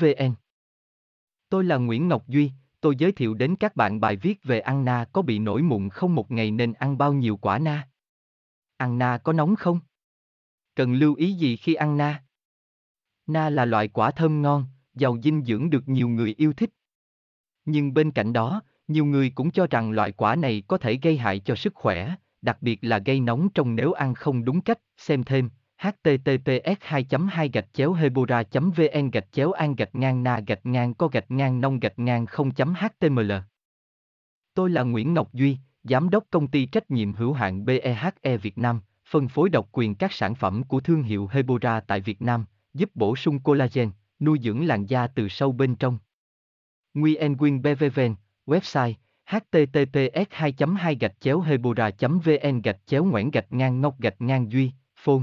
vn tôi là nguyễn ngọc duy tôi giới thiệu đến các bạn bài viết về ăn na có bị nổi mụn không một ngày nên ăn bao nhiêu quả na ăn na có nóng không cần lưu ý gì khi ăn na Na là loại quả thơm ngon, giàu dinh dưỡng được nhiều người yêu thích. Nhưng bên cạnh đó, nhiều người cũng cho rằng loại quả này có thể gây hại cho sức khỏe, đặc biệt là gây nóng trong nếu ăn không đúng cách. Xem thêm https 2 2 gạch chéo hebora vn gạch chéo an gạch ngang na gạch ngang co gạch ngang nông gạch ngang 0 html Tôi là Nguyễn Ngọc Duy, Giám đốc công ty trách nhiệm hữu hạn BEHE Việt Nam, phân phối độc quyền các sản phẩm của thương hiệu Hebora tại Việt Nam, giúp bổ sung collagen, nuôi dưỡng làn da từ sâu bên trong. Nguyen Quyên BVVN, website https 2 2 gạch chéo hebora vn gạch chéo ngoãn gạch ngang ngọc gạch ngang duy phone